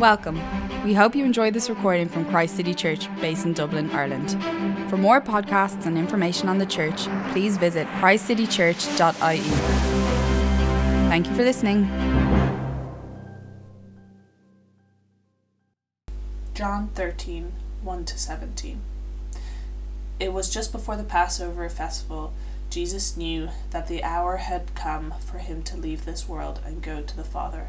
Welcome. We hope you enjoyed this recording from Christ City Church, based in Dublin, Ireland. For more podcasts and information on the church, please visit christcitychurch.ie. Thank you for listening. John 13 1 to 17. It was just before the Passover festival. Jesus knew that the hour had come for him to leave this world and go to the Father.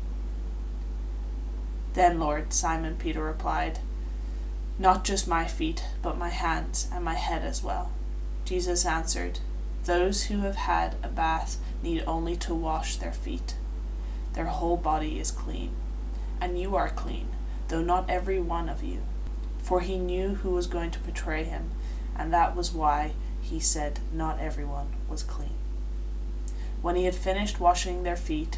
Then, Lord, Simon Peter replied, Not just my feet, but my hands and my head as well. Jesus answered, Those who have had a bath need only to wash their feet. Their whole body is clean. And you are clean, though not every one of you. For he knew who was going to betray him, and that was why he said not everyone was clean. When he had finished washing their feet,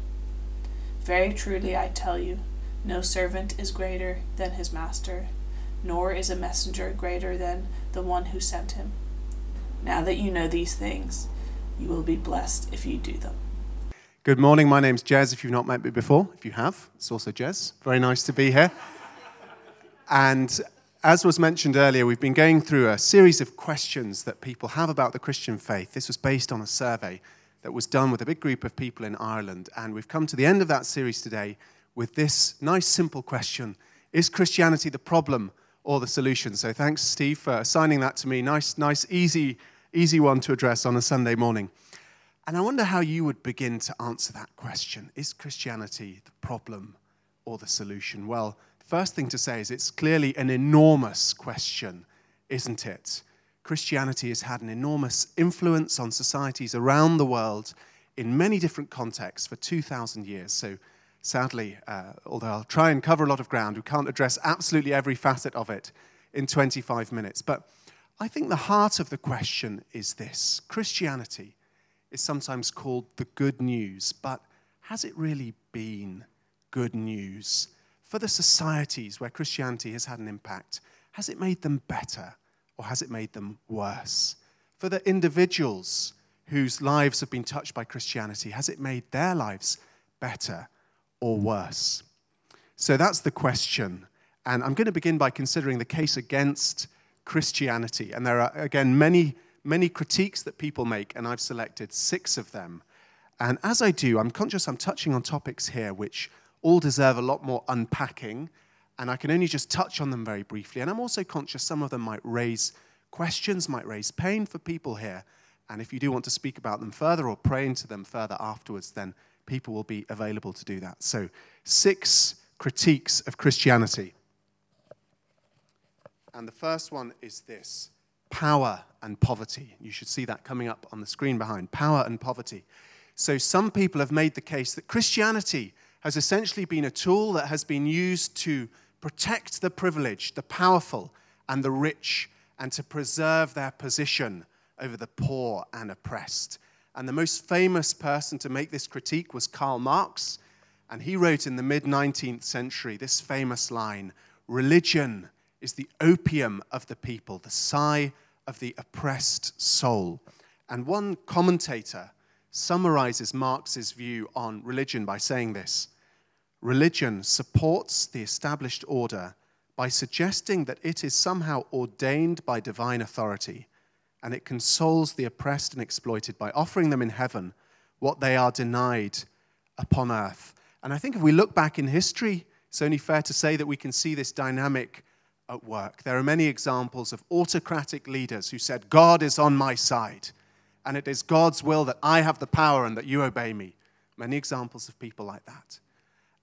Very truly I tell you, no servant is greater than his master, nor is a messenger greater than the one who sent him. Now that you know these things, you will be blessed if you do them. Good morning. My name's Jez. If you've not met me before, if you have, it's also Jez. Very nice to be here. And as was mentioned earlier, we've been going through a series of questions that people have about the Christian faith. This was based on a survey that was done with a big group of people in Ireland. And we've come to the end of that series today with this nice, simple question Is Christianity the problem or the solution? So thanks, Steve, for assigning that to me. Nice, nice, easy, easy one to address on a Sunday morning. And I wonder how you would begin to answer that question Is Christianity the problem or the solution? Well, first thing to say is it's clearly an enormous question, isn't it? Christianity has had an enormous influence on societies around the world in many different contexts for 2,000 years. So, sadly, uh, although I'll try and cover a lot of ground, we can't address absolutely every facet of it in 25 minutes. But I think the heart of the question is this Christianity is sometimes called the good news, but has it really been good news? For the societies where Christianity has had an impact, has it made them better? Or has it made them worse? For the individuals whose lives have been touched by Christianity, has it made their lives better or worse? So that's the question. And I'm going to begin by considering the case against Christianity. And there are, again, many, many critiques that people make, and I've selected six of them. And as I do, I'm conscious I'm touching on topics here which all deserve a lot more unpacking and I can only just touch on them very briefly. And I'm also conscious some of them might raise questions, might raise pain for people here. And if you do want to speak about them further or pray into them further afterwards, then people will be available to do that. So, six critiques of Christianity. And the first one is this power and poverty. You should see that coming up on the screen behind power and poverty. So, some people have made the case that Christianity has essentially been a tool that has been used to protect the privileged, the powerful, and the rich, and to preserve their position over the poor and oppressed. And the most famous person to make this critique was Karl Marx. And he wrote in the mid 19th century this famous line Religion is the opium of the people, the sigh of the oppressed soul. And one commentator summarizes Marx's view on religion by saying this Religion supports the established order by suggesting that it is somehow ordained by divine authority, and it consoles the oppressed and exploited by offering them in heaven what they are denied upon earth. And I think if we look back in history, it's only fair to say that we can see this dynamic at work. There are many examples of autocratic leaders who said, God is on my side, and it is God's will that I have the power and that you obey me. Many examples of people like that.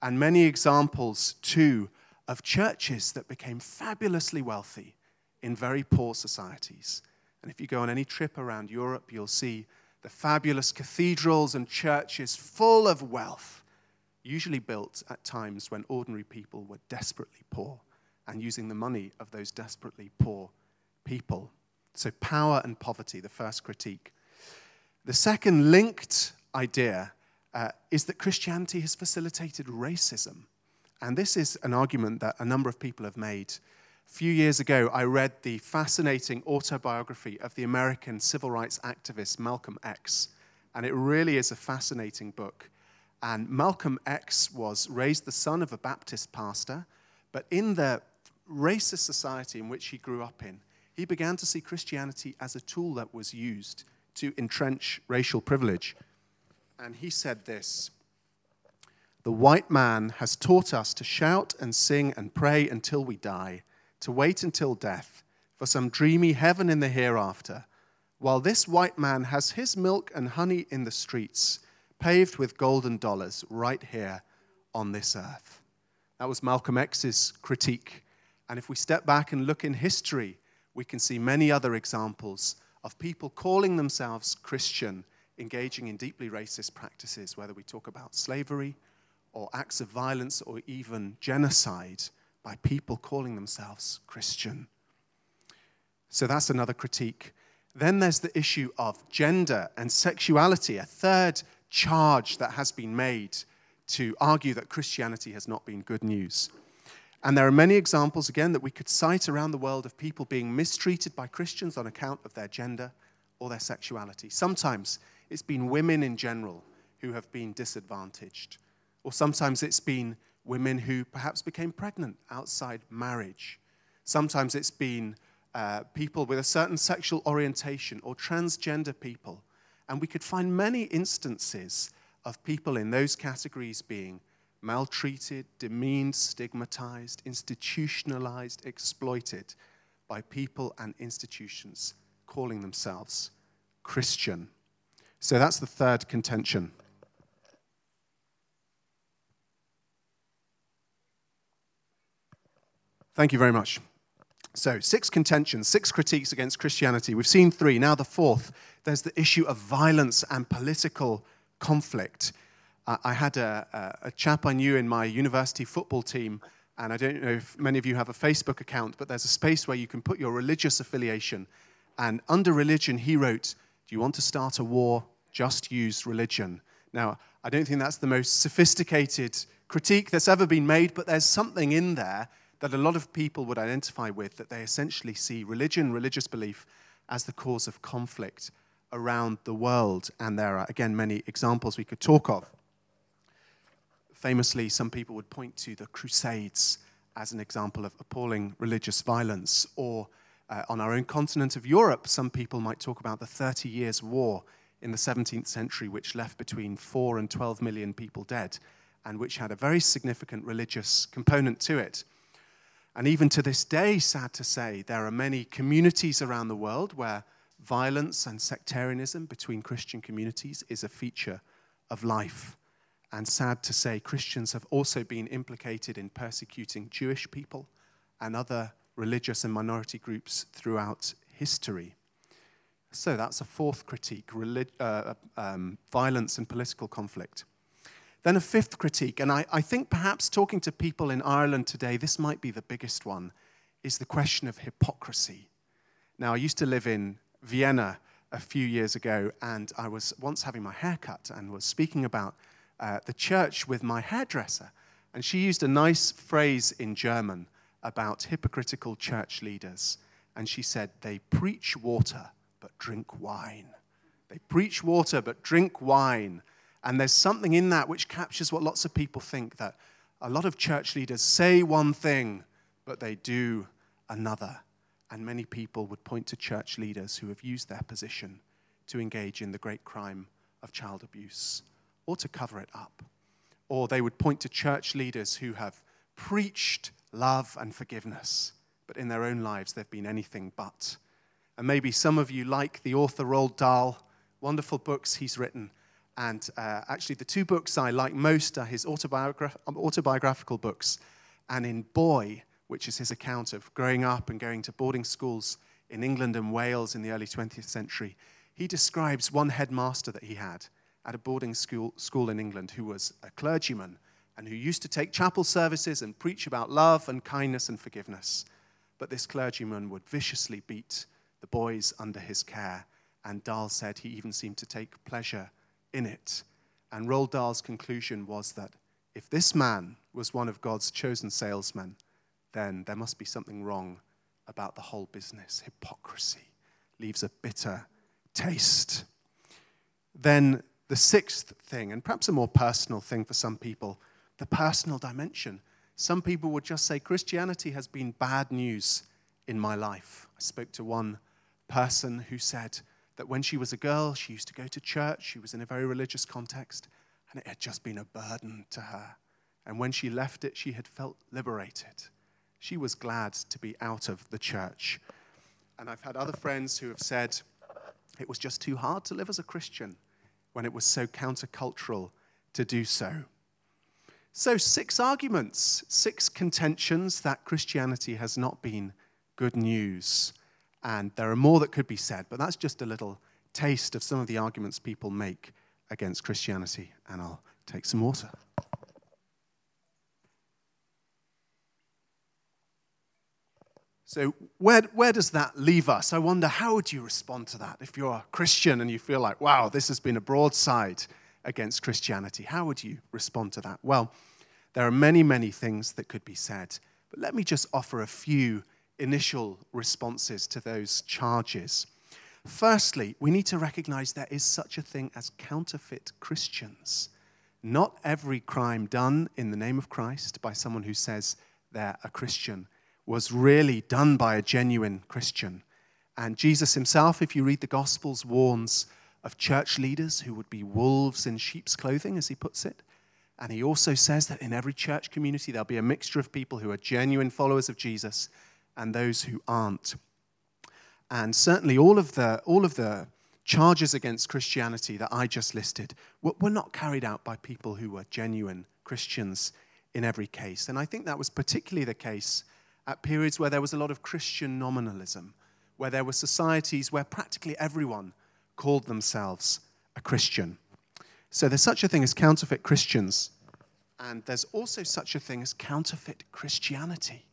And many examples, too, of churches that became fabulously wealthy in very poor societies. And if you go on any trip around Europe, you'll see the fabulous cathedrals and churches full of wealth, usually built at times when ordinary people were desperately poor and using the money of those desperately poor people. So, power and poverty, the first critique. The second linked idea uh, is that Christianity has facilitated racism. And this is an argument that a number of people have made. A few years ago, I read the fascinating autobiography of the American civil rights activist Malcolm X. And it really is a fascinating book. And Malcolm X was raised the son of a Baptist pastor, but in the racist society in which he grew up in, he began to see Christianity as a tool that was used to entrench racial privilege. And he said this The white man has taught us to shout and sing and pray until we die, to wait until death, for some dreamy heaven in the hereafter, while this white man has his milk and honey in the streets, paved with golden dollars right here on this earth. That was Malcolm X's critique and if we step back and look in history, we can see many other examples of people calling themselves Christian engaging in deeply racist practices, whether we talk about slavery or acts of violence or even genocide by people calling themselves Christian. So that's another critique. Then there's the issue of gender and sexuality, a third charge that has been made to argue that Christianity has not been good news. And there are many examples, again, that we could cite around the world of people being mistreated by Christians on account of their gender or their sexuality. Sometimes it's been women in general who have been disadvantaged, or sometimes it's been women who perhaps became pregnant outside marriage. Sometimes it's been uh, people with a certain sexual orientation or transgender people. And we could find many instances of people in those categories being maltreated, demeaned, stigmatized, institutionalized, exploited by people and institutions calling themselves Christian. So that's the third contention. Thank you very much. So, six contentions, six critiques against Christianity. We've seen three. Now, the fourth there's the issue of violence and political conflict. Uh, I had a, a, chap I knew in my university football team, and I don't know if many of you have a Facebook account, but there's a space where you can put your religious affiliation. And under religion, he wrote, Do you want to start a war? Just use religion. Now, I don't think that's the most sophisticated critique that's ever been made, but there's something in there that a lot of people would identify with that they essentially see religion, religious belief, as the cause of conflict around the world. And there are, again, many examples we could talk of. Famously, some people would point to the Crusades as an example of appalling religious violence. Or uh, on our own continent of Europe, some people might talk about the Thirty Years' War in the 17th century, which left between 4 and 12 million people dead, and which had a very significant religious component to it. And even to this day, sad to say, there are many communities around the world where violence and sectarianism between Christian communities is a feature of life. And sad to say, Christians have also been implicated in persecuting Jewish people and other religious and minority groups throughout history. So that's a fourth critique relig- uh, um, violence and political conflict. Then a fifth critique, and I, I think perhaps talking to people in Ireland today, this might be the biggest one, is the question of hypocrisy. Now, I used to live in Vienna a few years ago, and I was once having my hair cut and was speaking about uh, the church with my hairdresser. And she used a nice phrase in German about hypocritical church leaders. and she said, They preach water, but drink wine. They preach water, but drink wine. And there's something in that which captures what lots of people think that a lot of church leaders say one thing, but they do another. And many people would point to church leaders who have used their position to engage in the great crime of child abuse or to cover it up. Or they would point to church leaders who have preached love and forgiveness, but in their own lives they've been anything but. And maybe some of you like the author Roald Dahl, wonderful books he's written. And uh, actually, the two books I like most are his autobiograph- autobiographical books. And in Boy, which is his account of growing up and going to boarding schools in England and Wales in the early 20th century, he describes one headmaster that he had at a boarding school, school in England who was a clergyman and who used to take chapel services and preach about love and kindness and forgiveness. But this clergyman would viciously beat the boys under his care, and Dahl said he even seemed to take pleasure in it. And Roald Dahl's conclusion was that if this man was one of God's chosen salesmen, then there must be something wrong about the whole business. Hypocrisy leaves a bitter taste. Then the sixth thing, and perhaps a more personal thing for some people, the personal dimension. Some people would just say Christianity has been bad news in my life. I spoke to one person who said that when she was a girl, she used to go to church, she was in a very religious context, and it had just been a burden to her. And when she left it, she had felt liberated. She was glad to be out of the church. And I've had other friends who have said it was just too hard to live as a Christian when it was so countercultural to do so. So, six arguments, six contentions that Christianity has not been good news. And there are more that could be said, but that's just a little taste of some of the arguments people make against Christianity. And I'll take some water. So, where, where does that leave us? I wonder how would you respond to that if you're a Christian and you feel like, wow, this has been a broadside against Christianity? How would you respond to that? Well, there are many, many things that could be said, but let me just offer a few initial responses to those charges. Firstly, we need to recognize there is such a thing as counterfeit Christians. Not every crime done in the name of Christ by someone who says they're a Christian was really done by a genuine Christian. And Jesus himself, if you read the Gospels, warns of church leaders who would be wolves in sheep's clothing, as he puts it. And he also says that in every church community, there'll be a mixture of people who are genuine followers of Jesus and those who aren't. And certainly, all of the, all of the charges against Christianity that I just listed were, were not carried out by people who were genuine Christians in every case. And I think that was particularly the case at periods where there was a lot of Christian nominalism, where there were societies where practically everyone called themselves a Christian. So there's such a thing as counterfeit Christians, and there's also such a thing as counterfeit Christianity.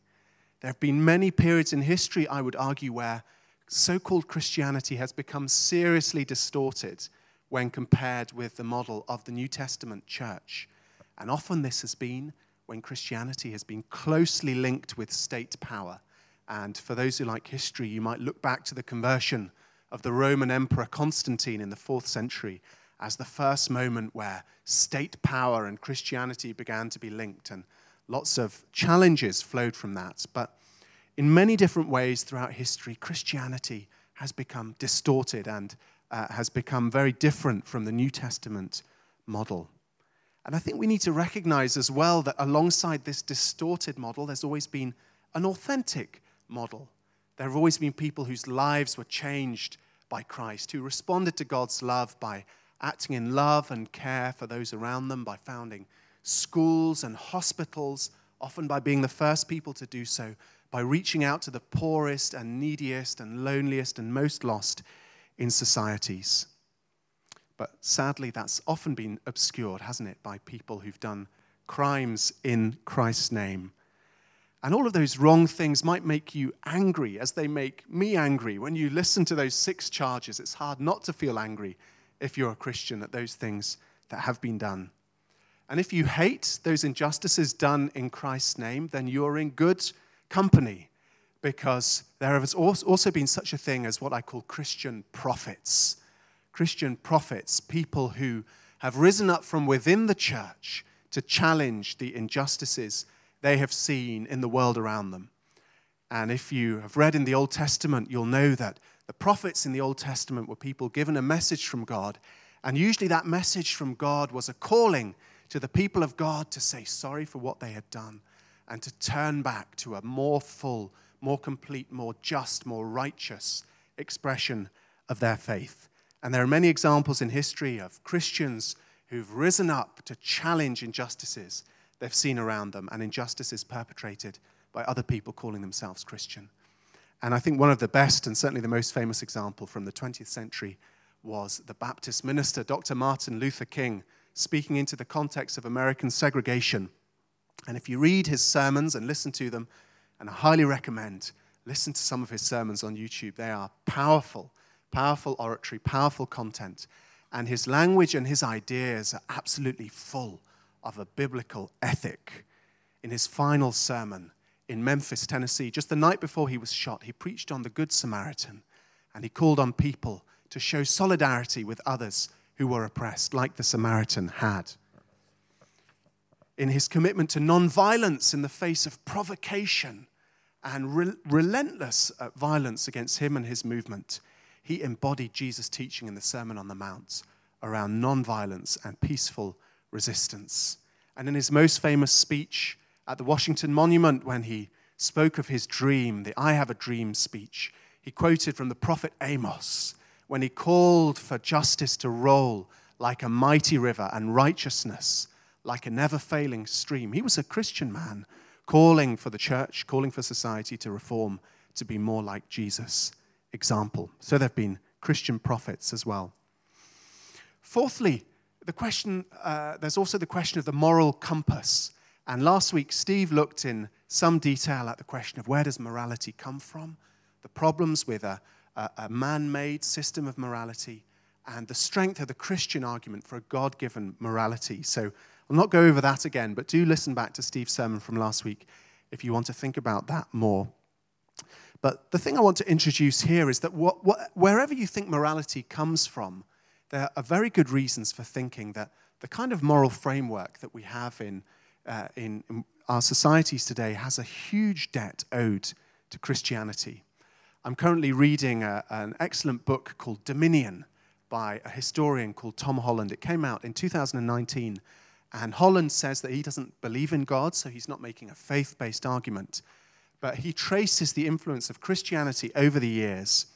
There have been many periods in history, I would argue, where so called Christianity has become seriously distorted when compared with the model of the New Testament church. And often this has been when Christianity has been closely linked with state power. And for those who like history, you might look back to the conversion of the Roman Emperor Constantine in the fourth century as the first moment where state power and Christianity began to be linked, and lots of challenges flowed from that. But in many different ways throughout history, Christianity has become distorted and uh, has become very different from the New Testament model. And I think we need to recognize as well that alongside this distorted model, there's always been an authentic model. There have always been people whose lives were changed by Christ, who responded to God's love by acting in love and care for those around them by founding schools and hospitals, often by being the first people to do so, by reaching out to the poorest and neediest and loneliest and most lost in societies. But sadly, that's often been obscured, hasn't it, by people who've done crimes in Christ's name. And all of those wrong things might make you angry, as they make me angry. When you listen to those six charges, it's hard not to feel angry if you're a Christian, at those things that have been done. And if you hate those injustices done in Christ's name, then you're in good company because there has also been such a thing as what I call Christian prophets. Christian prophets, people who have risen up from within the church to challenge the injustices they have seen in the world around them. And if you have read in the Old Testament, you'll know that the prophets in the Old Testament were people given a message from God. And usually that message from God was a calling to the people of God to say sorry for what they had done and to turn back to a more full, more complete, more just, more righteous expression of their faith. And there are many examples in history of Christians who've risen up to challenge injustices they've seen around them and injustices perpetrated by other people calling themselves Christian. And I think one of the best and certainly the most famous example from the 20th century was the Baptist minister, Dr. Martin Luther King, speaking into the context of American segregation. And if you read his sermons and listen to them, and I highly recommend, listen to some of his sermons on YouTube. They are powerful, powerful oratory, powerful content. And his language and his ideas are absolutely full of a biblical ethic. In his final sermon in Memphis, Tennessee, just the night before he was shot, he preached on the Good Samaritan and he called on people to show solidarity with others who were oppressed, like the Samaritan had. In his commitment to nonviolence in the face of provocation and re- relentless uh, violence against him and his movement, he embodied Jesus' teaching in the Sermon on the Mount around nonviolence and peaceful resistance. And in his most famous speech at the Washington Monument, when he spoke of his dream, the I Have a Dream speech, he quoted from the prophet Amos when he called for justice to roll like a mighty river and righteousness like a never failing stream. He was a Christian man calling for the church, calling for society to reform, to be more like Jesus' example. So there have been Christian prophets as well. Fourthly, the question, uh, there's also the question of the moral compass. And last week, Steve looked in some detail at the question of where does morality come from, the problems with a, a, a man made system of morality, and the strength of the Christian argument for a God given morality. So I'll not go over that again, but do listen back to Steve's sermon from last week if you want to think about that more. But the thing I want to introduce here is that what, what, wherever you think morality comes from, there are very good reasons for thinking that the kind of moral framework that we have in, uh, in, in our societies today has a huge debt owed to Christianity. I'm currently reading a, an excellent book called Dominion by a historian called Tom Holland. It came out in 2019. And Holland says that he doesn't believe in God, so he's not making a faith based argument. But he traces the influence of Christianity over the years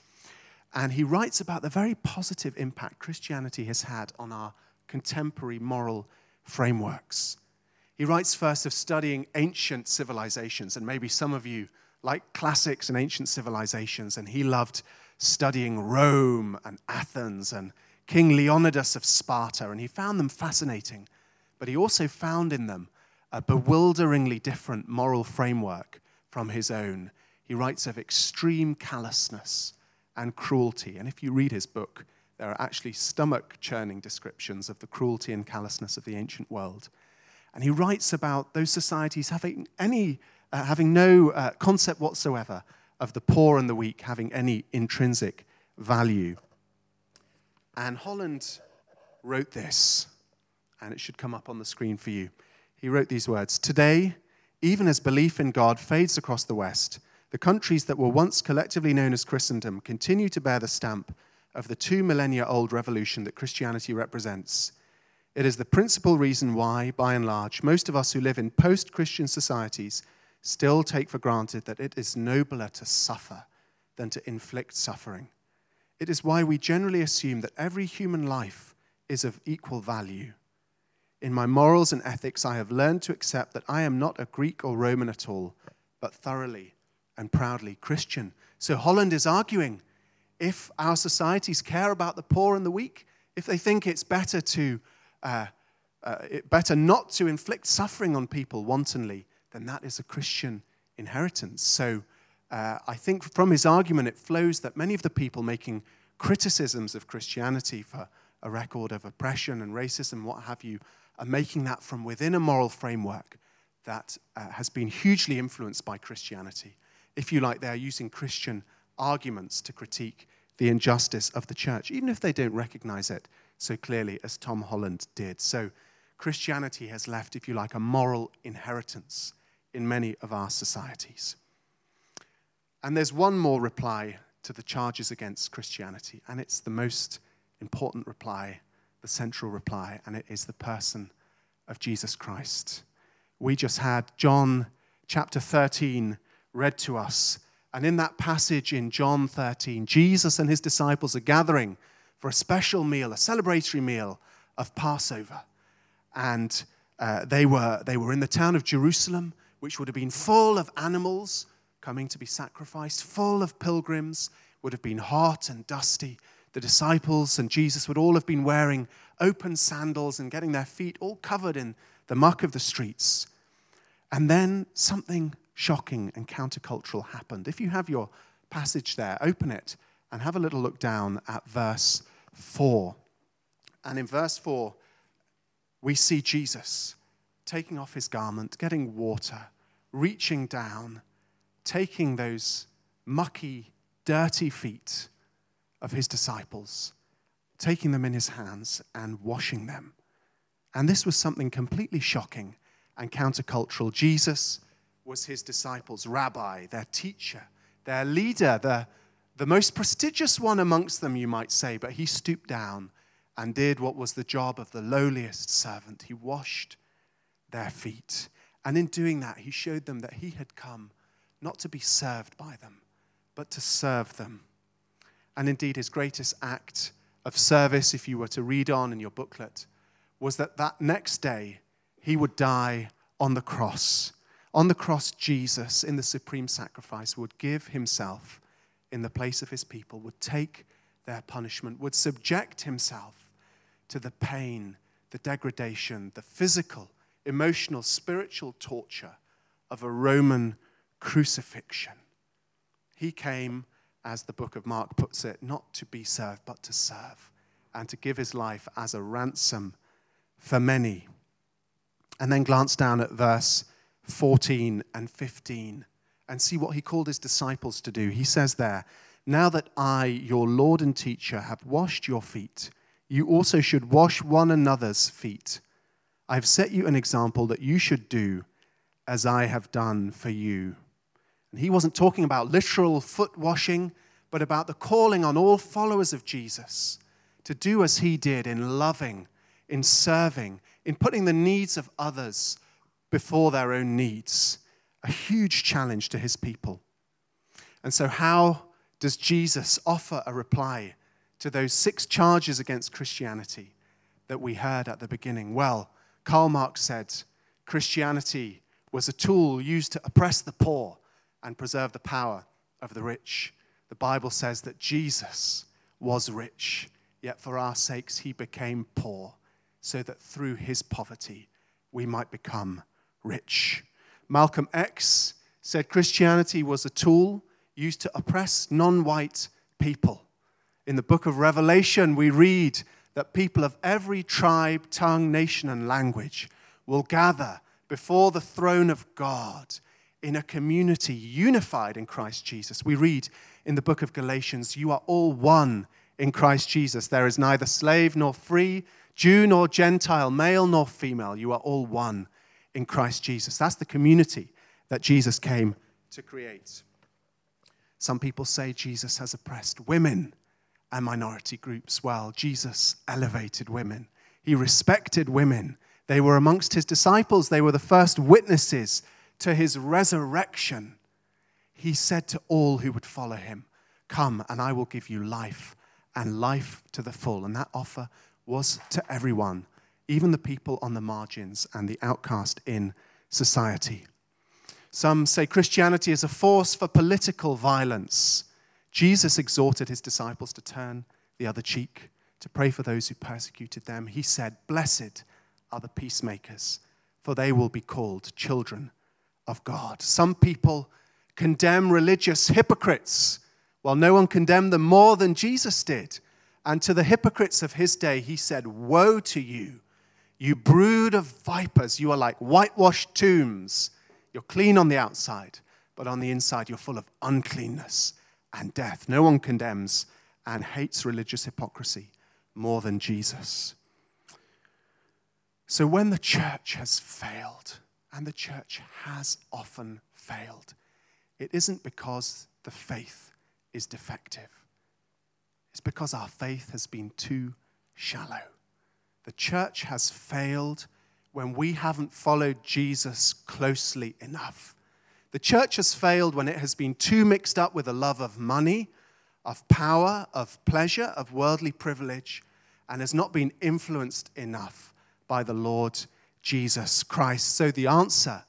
and he writes about the very positive impact Christianity has had on our contemporary moral frameworks. He writes first of studying ancient civilizations, and maybe some of you like classics and ancient civilizations, and he loved studying Rome and Athens and King Leonidas of Sparta, and he found them fascinating. But he also found in them a bewilderingly different moral framework from his own. He writes of extreme callousness and cruelty. And if you read his book, there are actually stomach churning descriptions of the cruelty and callousness of the ancient world. And he writes about those societies having, any, uh, having no uh, concept whatsoever of the poor and the weak having any intrinsic value. And Holland wrote this, and it should come up on the screen for you. He wrote these words Today, even as belief in God fades across the West, the countries that were once collectively known as Christendom continue to bear the stamp of the two millennia old revolution that Christianity represents. It is the principal reason why, by and large, most of us who live in post Christian societies still take for granted that it is nobler to suffer than to inflict suffering. It is why we generally assume that every human life is of equal value. In my morals and ethics, I have learned to accept that I am not a Greek or Roman at all, but thoroughly and proudly Christian. So Holland is arguing if our societies care about the poor and the weak, if they think it's better to uh, uh, it better not to inflict suffering on people wantonly, then that is a Christian inheritance. So uh, I think from his argument it flows that many of the people making criticisms of Christianity for a record of oppression and racism, what have you, are making that from within a moral framework that uh, has been hugely influenced by Christianity. If you like, they're using Christian arguments to critique the injustice of the church, even if they don't recognize it so clearly as Tom Holland did. So Christianity has left, if you like, a moral inheritance in many of our societies. And there's one more reply to the charges against Christianity, and it's the most important reply, the central reply, and it is the person of Jesus Christ. We just had John chapter 13 read to us. And in that passage in John 13, Jesus and his disciples are gathering for a special meal, a celebratory meal of Passover. And uh, they, were, they were in the town of Jerusalem, which would have been full of animals coming to be sacrificed, full of pilgrims, would have been hot and dusty. The disciples and Jesus would all have been wearing open sandals and getting their feet all covered in the muck of the streets. And then something shocking and countercultural happened. If you have your passage there, open it and have a little look down at verse 4. And in verse 4, we see Jesus taking off his garment, getting water, reaching down, taking those mucky, dirty feet of his disciples, taking them in his hands and washing them. And this was something completely shocking and countercultural. Jesus was his disciples' rabbi, their teacher, their leader, the, the most prestigious one amongst them, you might say, but he stooped down and did what was the job of the lowliest servant. He washed their feet. And in doing that, he showed them that he had come not to be served by them, but to serve them. And indeed, his greatest act of service, if you were to read on in your booklet, was that that next day he would die on the cross. On the cross, Jesus, in the supreme sacrifice, would give himself in the place of his people, would take their punishment, would subject himself to the pain, the degradation, the physical, emotional, spiritual torture of a Roman crucifixion. He came, as the book of Mark puts it, not to be served, but to serve, and to give his life as a ransom for many. And then glance down at verse 14 and 15 and see what he called his disciples to do. He says there, Now that I, your Lord and teacher, have washed your feet, you also should wash one another's feet. I have set you an example that you should do as I have done for you. And he wasn't talking about literal foot washing, but about the calling on all followers of Jesus to do as he did in loving, in serving, in putting the needs of others before their own needs. A huge challenge to his people. And so, how does Jesus offer a reply to those six charges against Christianity that we heard at the beginning? Well, Karl Marx said Christianity was a tool used to oppress the poor and preserve the power of the rich. The Bible says that Jesus was rich, yet for our sakes he became poor, so that through his poverty we might become rich. Malcolm X said Christianity was a tool used to oppress non white people in the book of Revelation, we read that people of every tribe, tongue, nation, and language will gather before the throne of God in a community unified in Christ Jesus. We read in the book of Galatians, You are all one in Christ Jesus. There is neither slave nor free, Jew nor Gentile, male nor female. You are all one in Christ Jesus. That's the community that Jesus came to create. Some people say Jesus has oppressed women and minority groups well. Jesus elevated women, he respected women. They were amongst his disciples, they were the first witnesses to his resurrection. He said to all who would follow him, Come, and I will give you life, and life to the full. And that offer was to everyone, even the people on the margins and the outcast in society. Some say Christianity is a force for political violence. Jesus exhorted his disciples to turn the other cheek, to pray for those who persecuted them. He said, Blessed are the peacemakers, for they will be called children of God. Some people condemn religious hypocrites, while no one condemned them more than Jesus did. And to the hypocrites of his day, he said, Woe to you, you brood of vipers! You are like whitewashed tombs. You're clean on the outside, but on the inside you're full of uncleanness and death. No one condemns and hates religious hypocrisy more than Jesus. So when the church has failed, and the church has often failed, it isn't because the faith is defective. It's because our faith has been too shallow. The church has failed when we haven't followed Jesus closely enough. The church has failed when it has been too mixed up with a love of money, of power, of pleasure, of worldly privilege, and has not been influenced enough by the Lord Jesus Christ. So the answer,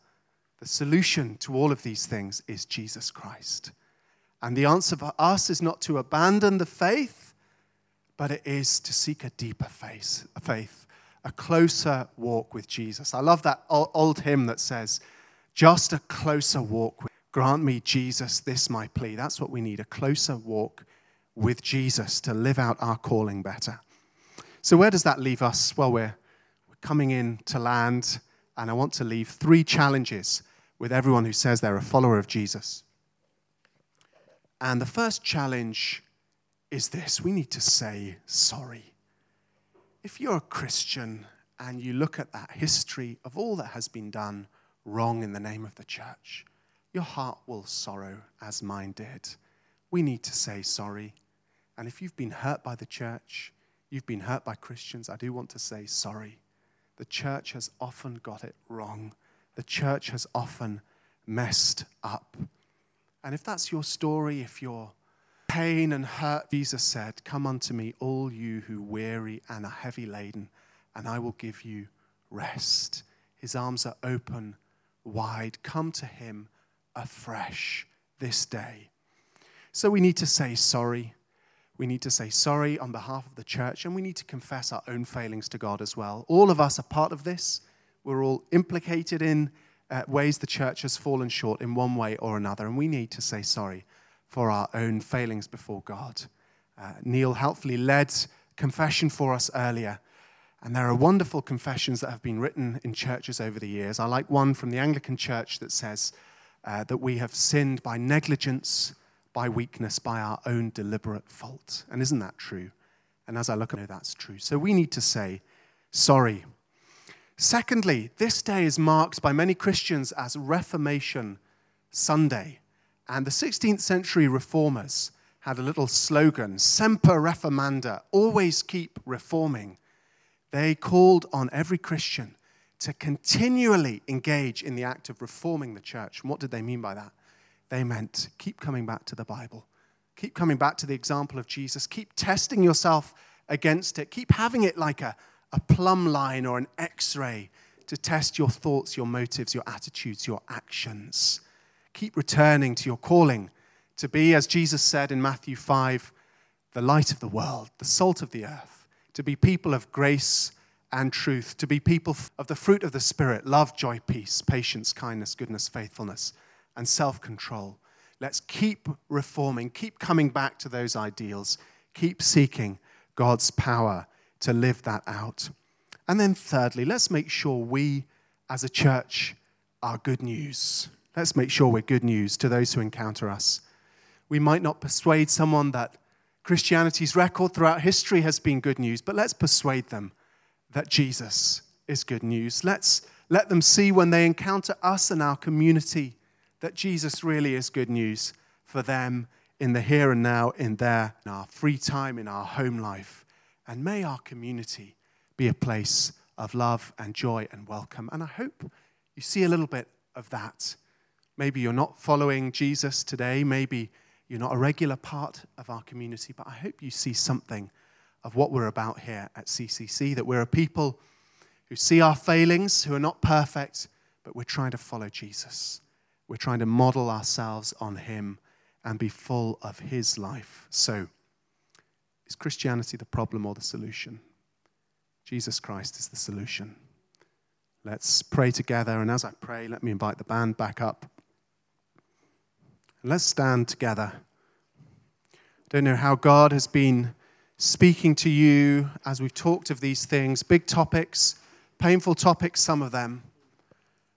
the solution to all of these things is Jesus Christ. And the answer for us is not to abandon the faith, but it is to seek a deeper faith, a faith, a closer walk with Jesus. I love that old hymn that says, just a closer walk. Grant me, Jesus, this my plea. That's what we need a closer walk with Jesus to live out our calling better. So, where does that leave us? Well, we're, we're coming in to land, and I want to leave three challenges with everyone who says they're a follower of Jesus. And the first challenge is this we need to say sorry. If you're a Christian and you look at that history of all that has been done wrong in the name of the church, your heart will sorrow as mine did. We need to say sorry. And if you've been hurt by the church, you've been hurt by Christians, I do want to say sorry. The church has often got it wrong. The church has often messed up. And if that's your story, if you're pain and hurt, Jesus said, Come unto me, all you who weary and are heavy laden, and I will give you rest. His arms are open wide. Come to him afresh this day. So we need to say sorry. We need to say sorry on behalf of the church, and we need to confess our own failings to God as well. All of us are part of this. We're all implicated in uh, ways the church has fallen short in one way or another, and we need to say sorry for our own failings before God. Uh, Neil helpfully led confession for us earlier. And there are wonderful confessions that have been written in churches over the years. I like one from the Anglican Church that says uh, that we have sinned by negligence, by weakness, by our own deliberate fault. And isn't that true? And as I look at it, that's true. So we need to say sorry. Secondly, this day is marked by many Christians as Reformation Sunday. And the 16th century reformers had a little slogan, Semper Reformanda, always keep reforming. They called on every Christian to continually engage in the act of reforming the church. And what did they mean by that? They meant keep coming back to the Bible, keep coming back to the example of Jesus, keep testing yourself against it, keep having it like a, a plumb line or an x ray to test your thoughts, your motives, your attitudes, your actions. Keep returning to your calling to be, as Jesus said in Matthew 5, the light of the world, the salt of the earth to be people of grace and truth, to be people of the fruit of the Spirit love, joy, peace, patience, kindness, goodness, faithfulness, and self control. Let's keep reforming, keep coming back to those ideals, keep seeking God's power to live that out. And then, thirdly, let's make sure we as a church are good news. Let's make sure we're good news to those who encounter us. We might not persuade someone that Christianity's record throughout history has been good news, but let's persuade them that Jesus is good news. Let's let them see when they encounter us and our community that Jesus really is good news for them in the here and now, in their in our free time, in our home life. And may our community be a place of love and joy and welcome. And I hope you see a little bit of that. Maybe you're not following Jesus today. Maybe you're not a regular part of our community, but I hope you see something of what we're about here at CCC that we're a people who see our failings, who are not perfect, but we're trying to follow Jesus. We're trying to model ourselves on Him and be full of His life. So, is Christianity the problem or the solution? Jesus Christ is the solution. Let's pray together. And as I pray, let me invite the band back up. Let's stand together. I don't know how God has been speaking to you as we've talked of these things, big topics, painful topics, some of them.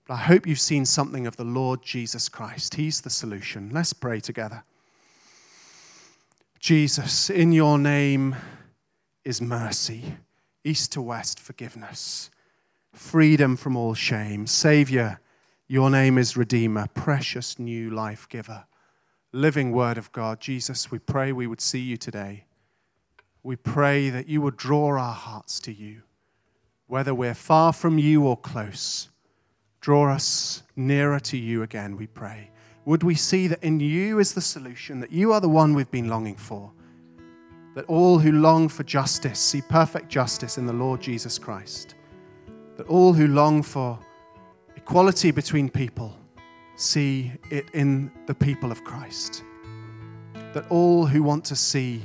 But I hope you've seen something of the Lord Jesus Christ. He's the solution. Let's pray together. Jesus, in your name is mercy, east to west forgiveness, freedom from all shame. Savior, your name is Redeemer, precious new life giver, living Word of God. Jesus, we pray we would see you today. We pray that you would draw our hearts to you, whether we're far from you or close. Draw us nearer to you again, we pray. Would we see that in you is the solution, that you are the one we've been longing for, that all who long for justice see perfect justice in the Lord Jesus Christ, that all who long for equality between people see it in the people of Christ, that all who want to see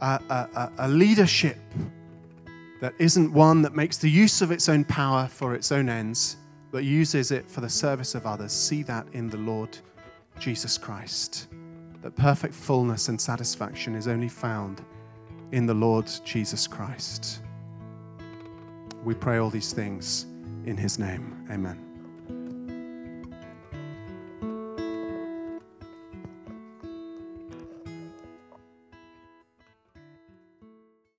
a, a, a leadership that isn't one that makes the use of its own power for its own ends but uses it for the service of others, see that in the Lord Jesus Christ. That perfect fullness and satisfaction is only found in the Lord Jesus Christ. We pray all these things in his name. Amen.